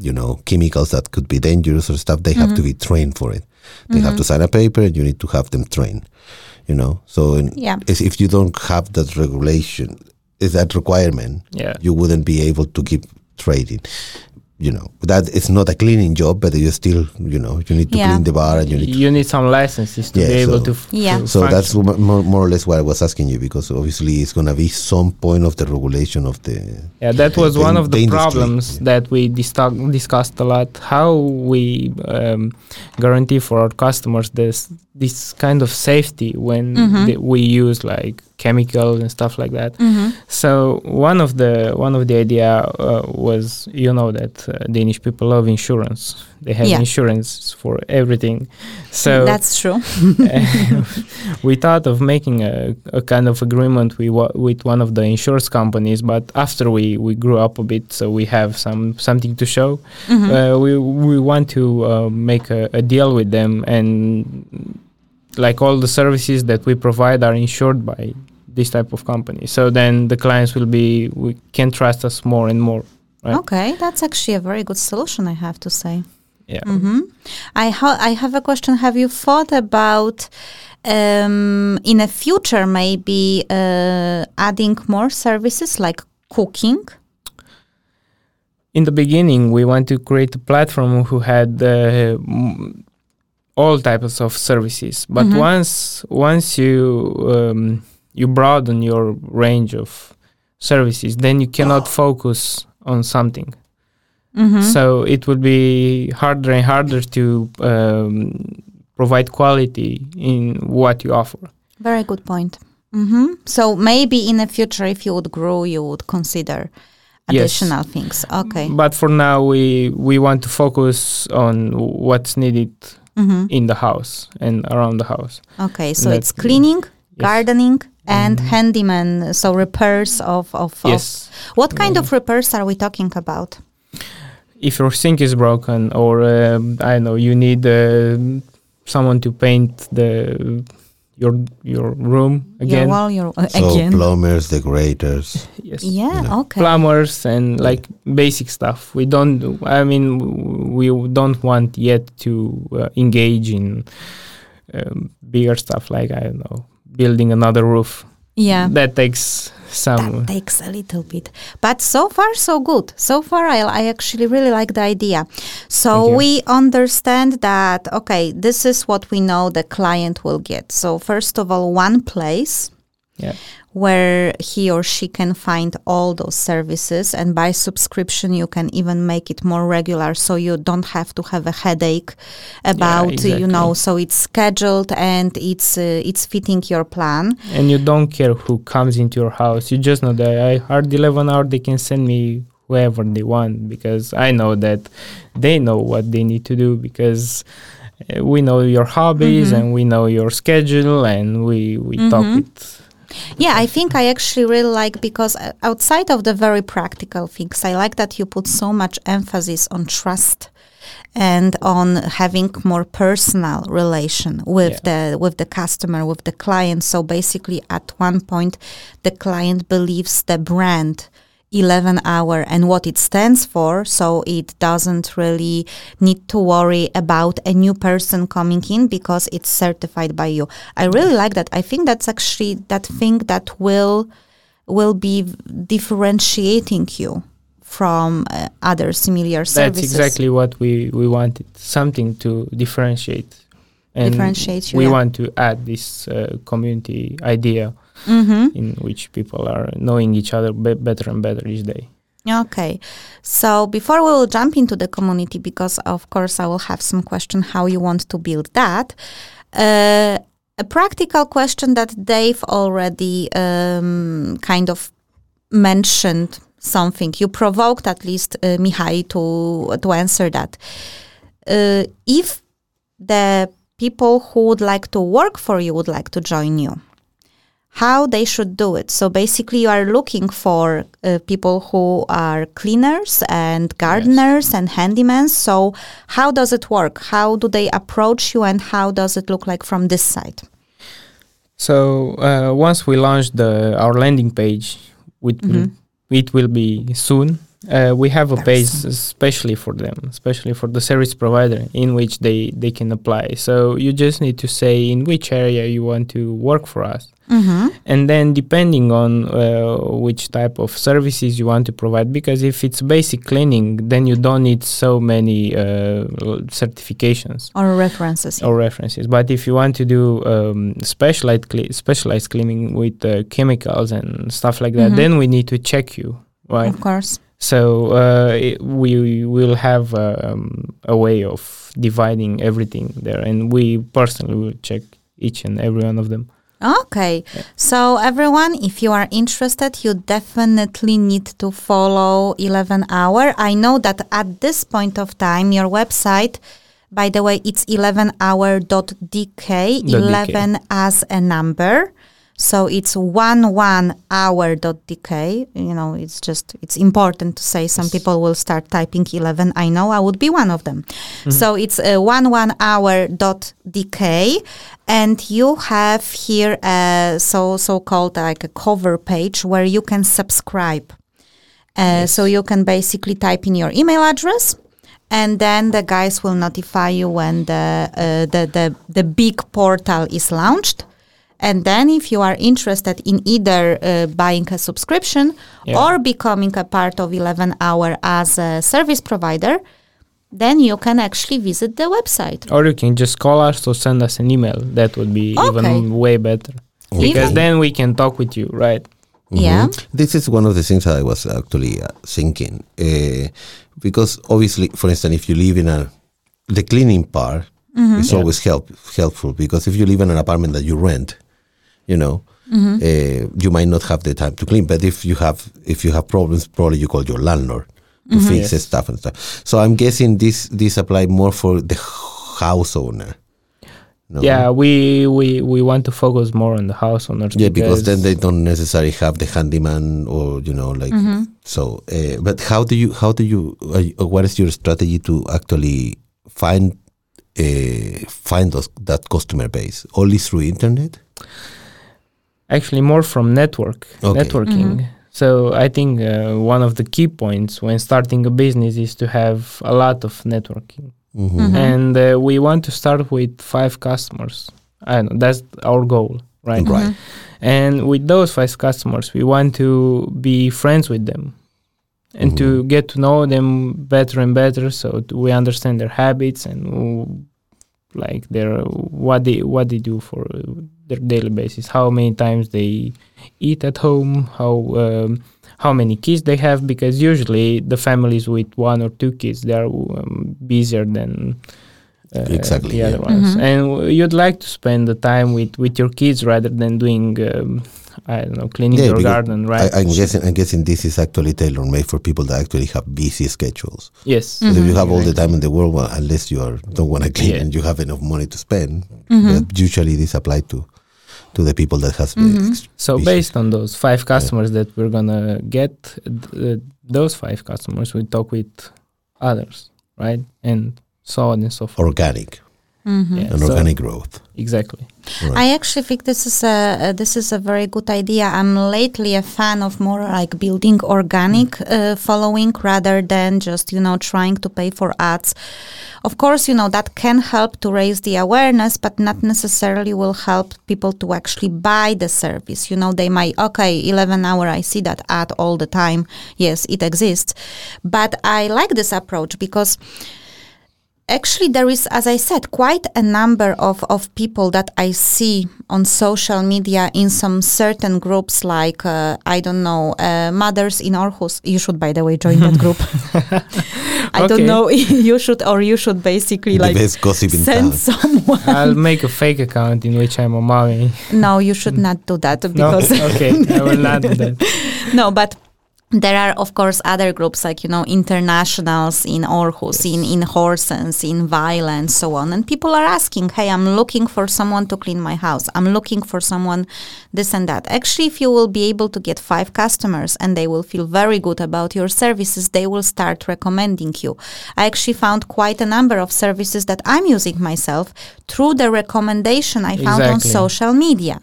you know, chemicals that could be dangerous or stuff, they have to be trained for it. They have to sign a paper, and you need to have them trained. You know, so in, Yeah. if you don't have that regulation, is that requirement, Yeah. you wouldn't be able to keep trading. You know that it's not a cleaning job, but you still, you know, you need to Yeah. clean the bar and you need. To, You need some licenses to Yeah, be able so- to. f- Yeah. to so that's function. more, more or less what I was asking you because obviously it's gonna be some point of the regulation of the. Yeah, that was the one in- of the, the industry. problems that we dis- discussed a lot. How we um, guarantee for our customers this this kind of safety when Mhm. the, we use like chemicals and stuff like that. hmm So one of the one of the idea uh, was you know that uh, Danish people love insurance. They have Yeah. insurance for everything. So that's true we thought of making a, a kind of agreement with wa- with one of the insurance companies, but after we, we grew up a bit, so we have some something to show. Mhm. Uh, we we want to uh, make a, a deal with them, and like all the services that we provide are insured by this type of company. So then the clients will be we can trust us more and more. right. okay that's actually a very good solution i have to say Yeah. hmm I ha- I have a question. Have you thought about um, in a future maybe uh, adding more services like cooking? in the beginning we want to create a platform who had uh, m- all types of services but Mhm. once once you um, you broaden your range of services then you cannot focus on something Mhm. so it will be harder and harder to um, provide quality in what you offer Very good point. Mm-hmm. So maybe in the future, if you would grow, you would consider Yes. additional things. Okay. but for now we we want to focus on what's needed hmm in the house and around the house Okay. So it's cleaning, Yes. gardening, and Mhm. handyman. So repairs of of, of Yes. what kind of repairs are we talking about? If your sink is broken, or um, I don't know, you need uh, someone to paint the your your room Your again. wall, your uh, So again. plumbers, decorators. yes. yeah. you know. Okay. Plumbers and like basic stuff. We don't. I mean, we don't want yet to uh, engage in um, bigger stuff like I don't know, building another roof. yeah. That takes some. That takes a little bit. But so far, so good. So far, I, I actually really like the idea. So we understand that, okay, this is what we know the client will get. So, first of all, one place Yeah. where he or she can find all those services. And by subscription, you can even make it more regular so you don't have to have a headache about, you know, so it's scheduled and it's, uh, it's fitting your plan. and you don't care who comes into your house. You just know that I hard eleven hour they can send me whoever they want because I know that they know what they need to do because uh, we know your hobbies Mhm. and we know your schedule and we we talk Mhm. with Yeah, I think I actually really like because uh, outside of the very practical things, I like that you put so much emphasis on trust and on having more personal relation with the with the customer, with the client. So basically, at one point, the client believes the brand 11 hour and what it stands for so it doesn't really need to worry about a new person coming in because it's certified by you i really like that i think that's actually that thing that will will be differentiating you from uh, other similar services. That's exactly what we, we wanted. Something to differentiate. And Differentiate you, we yeah. want to add this uh, community idea hmm in which people are knowing each other be- better and better each day. Okay. So before we will jump into the community, because of course I will have some question how you want to build that. Uh, a practical question that Dave already um, kind of mentioned something. You provoked at least uh, Mihai to to answer that. Uh, if the people who would like to work for you would like to join you, how they should do it. So basically, you are looking for uh, people who are cleaners and gardeners and handymen. So how does it work? How do they approach you, and how does it look like from this side? So uh, once we launch the our landing page, which will, it will be soon. Uh, we have a Very page especially for them, especially for the service provider, in which they they can apply. So you just need to say in which area you want to work for us, Mm-hmm. and then depending on uh, which type of services you want to provide. Because if it's basic cleaning, then you don't need so many uh, certifications Or references. or references. But if you want to do um, specialized cle- specialized cleaning with uh, chemicals and stuff like that, Mhm. then we need to check you, right? Of course. So uh, it, we will have um, a way of dividing everything there, and we personally will check each and every one of them. Okay. So everyone, if you are interested, you definitely need to follow 11 hour. I know that at this point of time, your website, by the way, it's 11hour.dk, 11 as a number. So it's one one hour dot dk. You know, it's just it's important to say. Some people will start typing eleven. I know I would be one of them. So it's uh, one one hour dot dk, and you have here a so so called like a cover page where you can subscribe. Uh, So you can basically type in your email address, and then the guys will notify you when the uh, the, the the big portal is launched. And then, if you are interested in either uh, buying a subscription Yeah. or becoming a part of 11 Hour as a service provider, then you can actually visit the website. Or you can just call us or send us an email. That would be Okay. even way better. Because then we can talk with you, right? Yeah. This is one of the things I was actually uh, thinking, uh, because obviously, for instance, if you live in a the cleaning part is Yeah. always help helpful because if you live in an apartment that you rent, you know, uh, you might not have the time to clean. But if you have if you have problems, probably you call your landlord to fix Yes. the stuff and stuff. So I'm guessing this this apply more for the house owner. No? Yeah, we, we we want to focus more on the house owners. Yeah, because then they don't necessarily have the handyman or you know like Mm-hmm. so. Uh, but how do you how do you uh, you- what is your strategy to actually find uh, find those, that customer base only through internet? Actually more from network Okay. networking. So I think uh, one of the key points when starting a business is to have a lot of networking, Mhm. and uh, we want to start with five customers. I know that's our goal, right? Right. And with those five customers, we want to be friends with them and to get to know them better and better, so t- we understand their habits and like their what they what they do for their daily basis, how many times they eat at home, how um, how many kids they have, because usually the families with one or two kids they are um, busier than uh, Exactly, the yeah. other ones, Mhm. and w- you'd like to spend the time with with your kids rather than doing um, I don't know cleaning Yeah, your garden, right? I, I'm guessing I'm guessing this is actually tailor made for people that actually have busy schedules. yes, Because if you have all the time in the world, well, unless you are, don't want to clean Yeah. and you have enough money to spend, Mm-hmm. but usually this applies to to the people that has the ex- So busy. based on those five customers that we're gonna get, th- uh, those five customers, we talk with others, right, and so on and so forth. organic. Yeah, and so- organic growth. exactly. I actually think this is a uh, this is a very good idea. I'm lately a fan of more like building organic uh, following rather than just you know trying to pay for ads. Of course, you know that can help to raise the awareness, but not necessarily will help people to actually buy the service. You know, they might okay, 11 hour, I see that ad all the time. Yes, it exists, but I like this approach because actually there is as i said quite a number of, of people that i see on social media in some certain groups like uh, i don't know uh, mothers in Aarhus you should by the way join that group i don't Okay. know you should or you should basically the like best gossip in send someone I'll make a fake account in which I'm a mommy. no you should not do that No, because okay, I will not do that. no, but there are of course other groups like you know internationals in Aarhus, in in Horsens, in Vejle, and so on. And people are asking, "Hey, I'm looking for someone to clean my house. I'm looking for someone this and that." Actually, if you will be able to get five customers and they will feel very good about your services, they will start recommending you. I actually found quite a number of services that I'm using myself through the recommendation I found on social media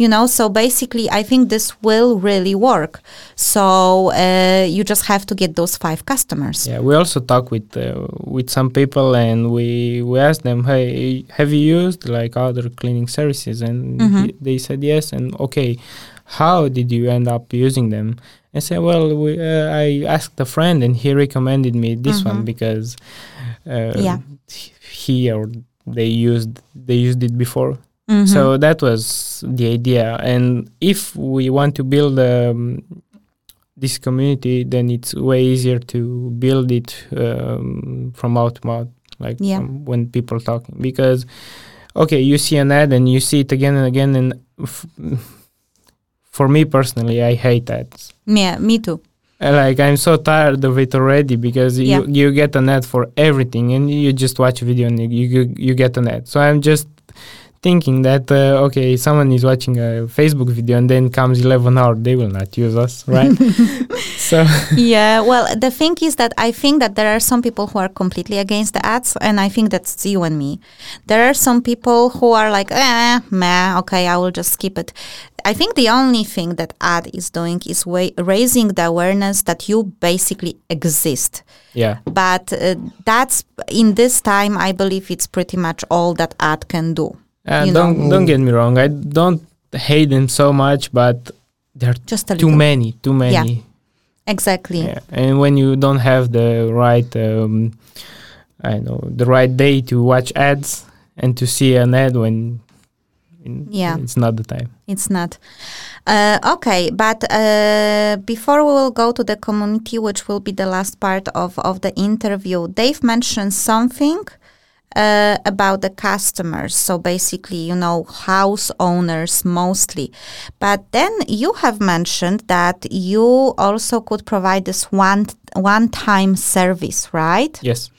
you know so basically i think this will really work so uh, you just have to get those five customers Yeah, we also talk with uh, with some people and we we ask them, hey, have you used like other cleaning services? And Mhm. they said yes. And okay, how did you end up using them? I said, well, we, uh, I asked a friend and he recommended me this one Mhm. because uh, Yeah. he or they used they used it before. Mhm. So that was the idea. And if we want to build um, this community, then it's way easier to build it um, from out to mouth, like Yeah. from when people talking. Because, okay, you see an ad and you see it again and again. And f- for me personally, I hate ads. yeah me too Uh, Like I'm so tired of it already because Yeah. you you get an ad for everything and you just watch a video and you you, you get an ad. So I'm just thinking that uh, okay, someone is watching a Facebook video and then comes 11 hour, they will not use us, right? so yeah well the thing is that i think that there are some people who are completely against the ads and i think that's you and me. There are some people who are like eh meh okay i will just skip it. I think the only thing that ad is doing is wa- raising the awareness that you basically exist. Yeah, but uh, that's in this time i believe it's pretty much all that ad can do uh, You don't know. don't get me wrong, I don't hate them so much, but there are just a too little many, too many. Yeah. exactly Yeah. And when you don't have the right, um, I know, the right day to watch ads and to see an ad when Yeah. it's not the time. It's not. Uh, okay, but uh, before we will go to the community, which will be the last part of, of the interview, Dave mentioned something uh, about the customers. So basically, you know, house owners mostly. But then you have mentioned that you also could provide this one one time service, right? Yes.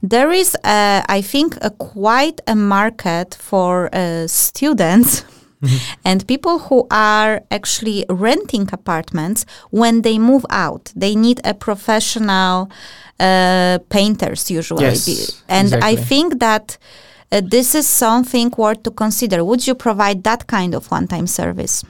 There is, uh, I think, a quite a market for uh, students and people who are actually renting apartments when they move out. They need a professional uh, painters usually, Yes, Be- and I think that. Uh, this is something worth to consider. Would you provide that kind of one-time service?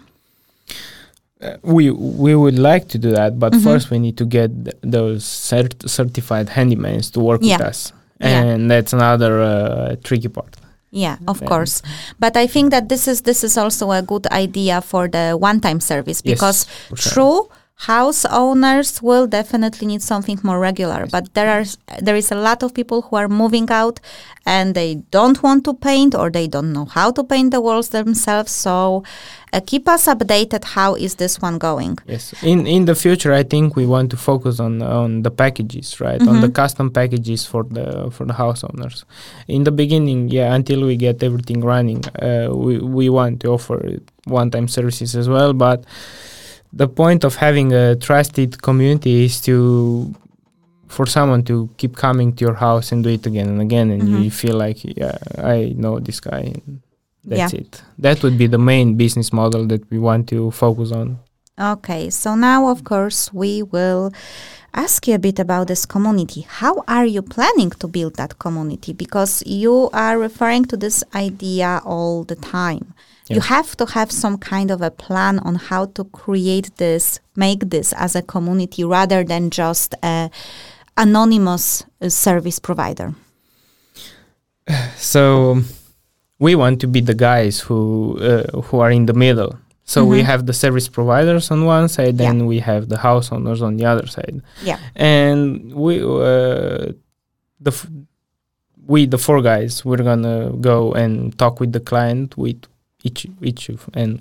Uh, we we would like to do that, but Mhm. first we need to get th- those cert- certified handymans to work Yeah. with us, Yeah. and that's another uh, tricky part. Yeah, of Yeah. course. But I think that this is this is also a good idea for the one-time service because for sure. true house owners will definitely need something more regular. But there are there is a lot of people who are moving out and they don't want to paint or they don't know how to paint the walls themselves. So uh, keep us updated. How is this one going? Yes. In in the future, I think we want to focus on on the packages, right? On the Mhm. custom packages for the for the house owners. In the beginning, yeah, until we get everything running, uh, we we want to offer one-time services as well. But the point of having a trusted community is to for someone to keep coming to your house and do it again and again, and Mhm. you feel like, yeah, I know this guy. That's Yeah. it. That would be the main business model that we want to focus on. Okay, so now, of course, we will ask you a bit about this community. How are you planning to build that community? Because you are referring to this idea all the time. You have to have some kind of a plan on how to create this, make this as a community rather than just a anonymous uh, service provider. So we want to be the guys who uh, who are in the middle. So we Mhm. have the service providers on one side, Yeah. and we have the house owners on the other side. Yeah. And we uh, the f- we the four guys we're gonna go and talk with the client with each each of, and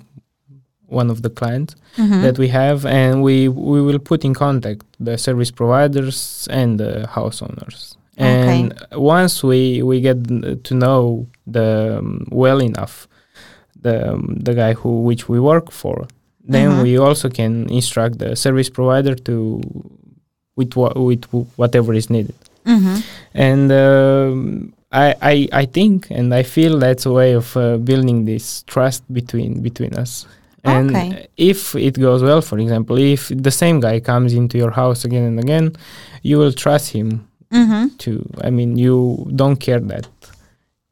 one of the clients Mhm. that we have, and we we will put in contact the service providers and the house owners. And once we we get to know the um, well enough, the um, the guy who which we work for, then Mhm. we also can instruct the service provider to with wha- with wh- whatever is needed. Mhm. And um, I, I I think and I feel that's a way of uh, building this trust between between us. And Okay. if it goes well, for example, if the same guy comes into your house again and again, you will trust him Mhm. to. I mean, you don't care that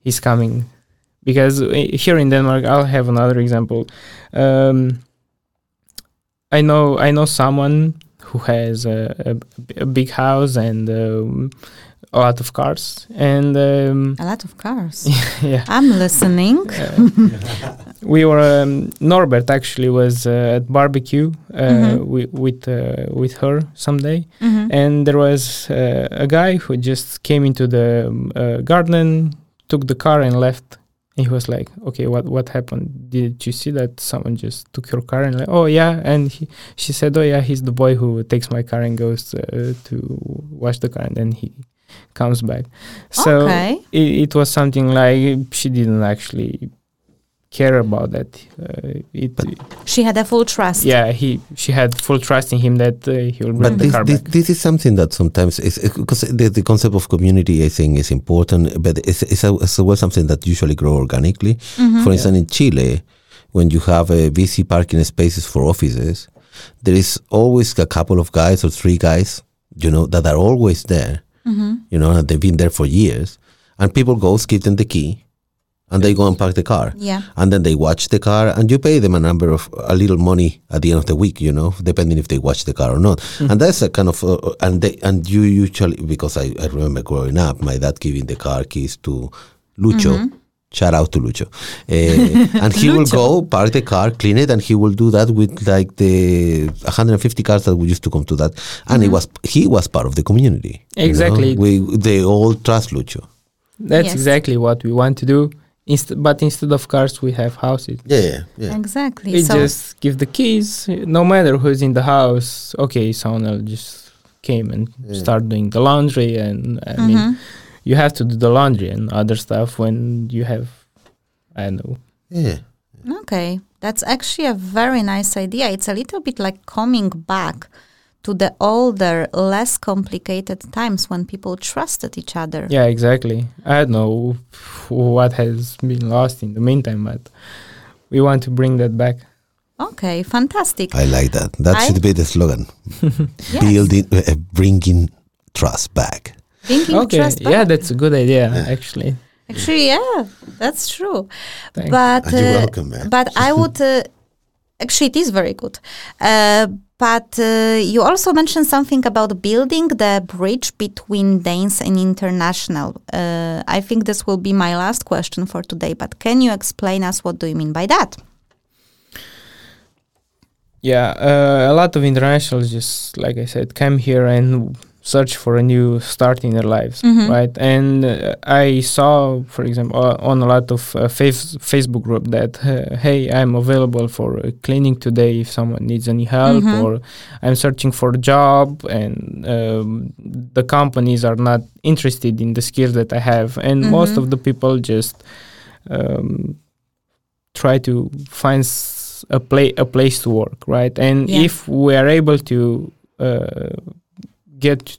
he's coming, because uh, here in Denmark, I'll have another example. Um, I know I know someone who has a, a, a big house and um, a lot of cars, and um, A lot of cars. yeah. I'm listening. Uh, we were um, Norbert actually was uh, at barbecue uh, Mhm. wi- with uh, with her someday, Mhm. and there was uh, a guy who just came into the um, uh, garden, took the car and left. And he was like, "Okay, what what happened? Did you see that someone just took your car?" And like, "Oh yeah," and he, she said, "Oh yeah, he's the boy who takes my car and goes uh, to wash the car, and then he comes back." So okay. it, it was something like she didn't actually care about that. Uh, it, She had a full trust. yeah, he she had full trust in him that uh, he will bring But the this, car this, back. this is something that sometimes is because the, the concept of community, I think, is important, but it's, it's, a, it's well something that usually grow organically. Mhm. For instance, in Chile, when you have a busy parking spaces for offices, there is always a couple of guys or three guys, you know, that are always there, Mhm. you know, and they've been there for years. And people go, give them the key, and they go and park the car. Yeah. And then they watch the car, and you pay them a number of a little money at the end of the week, you know, depending if they watch the car or not. And that's a kind of, uh, and they and you usually because I, I remember growing up, my dad giving the car keys to Lucho. Shout out to Lucho, uh, and he will go park the car, clean it, and he will do that with like the 150 cars that we used to come to that, and it was he was part of the community. you know. Exactly. we they all trust Lucho. That's Yes. exactly what we want to do. Inst- but instead of cars, we have houses. Yeah, yeah, yeah. Exactly. We so just give the keys. No matter who's in the house. Okay, someone just came and start doing the laundry, and I mean, Mhm. You have to do the laundry and other stuff when you have, I don't know. yeah. Okay, that's actually a very nice idea. It's a little bit like coming back to the older, less complicated times when people trusted each other. Yeah, exactly. I don't know what has been lost in the meantime, but we want to bring that back. Okay, fantastic. I like that. That I- should be the slogan. Yes. Building, uh, bringing trust back. Thinking okay, trust yeah, back. that's a good idea actually. Actually, yeah, that's true. Thanks. But You're uh, welcome, man. but I would uh, actually it is very good. Uh, but uh, you also mentioned something about building the bridge between Danes and international. Uh, I think this will be my last question for today. But can you explain us what do you mean by that? Yeah, uh, a lot of internationals just like I said came here and search for a new start in their lives, Mhm. right? And uh, I saw, for example, uh, on a lot of uh, face- Facebook group that uh, hey, I'm available for cleaning today if someone needs any help, Mhm. or I'm searching for a job and um, the companies are not interested in the skills that I have, and most Mhm. of the people just um, try to find s- a play a place to work, right? And Yeah. if we are able to uh, get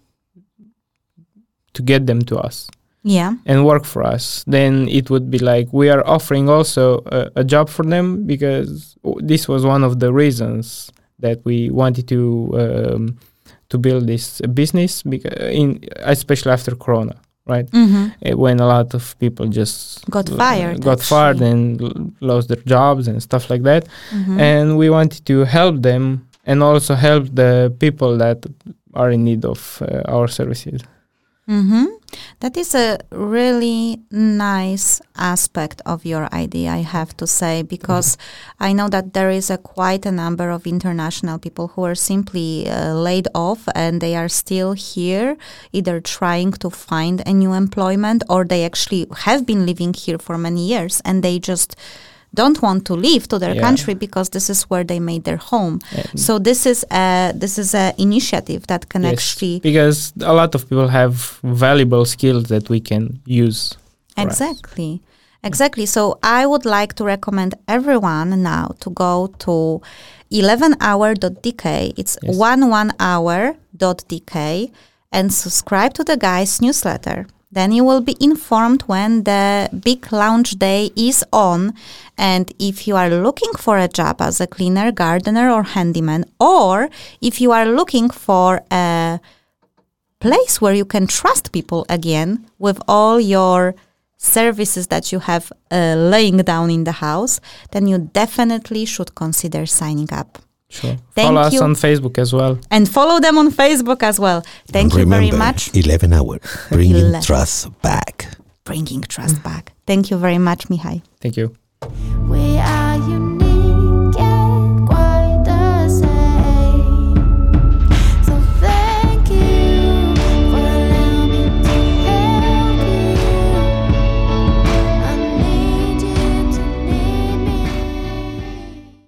to get them to us Yeah. and work for us, then it would be like we are offering also a, a job for them because this was one of the reasons that we wanted to um, to build this business because in especially after Corona, right? hmm Uh, when a lot of people just Got fired, got fired and l- lost their jobs and stuff like that. Mhm. And we wanted to help them and also help the people that are in need of uh, our services. Mm-hmm. That is a really nice aspect of your idea, I have to say, because I know that there is a quite a number of international people who are simply uh, laid off and they are still here, either trying to find a new employment or they actually have been living here for many years and they just don't want to leave to their Yeah. country because this is where they made their home. And So this is a this is a initiative that can yes, actually because a lot of people have valuable skills that we can use. Exactly. Exactly. So I would like to recommend everyone now to go to 11hour.dk. It's Yes. 11hour.dk and subscribe to the guy's newsletter. Then you will be informed when the big launch day is on. And if you are looking for a job as a cleaner, gardener, or handyman, or if you are looking for a place where you can trust people again with all your services that you have uh, laying down in the house, then you definitely should consider signing up. Sure. Thank Follow us on Facebook as well. And follow them on Facebook as well. Thank And you very much. 11 hours, bringing 11. trust back. Bringing trust back. Thank you very much, Mihai. Thank you. We are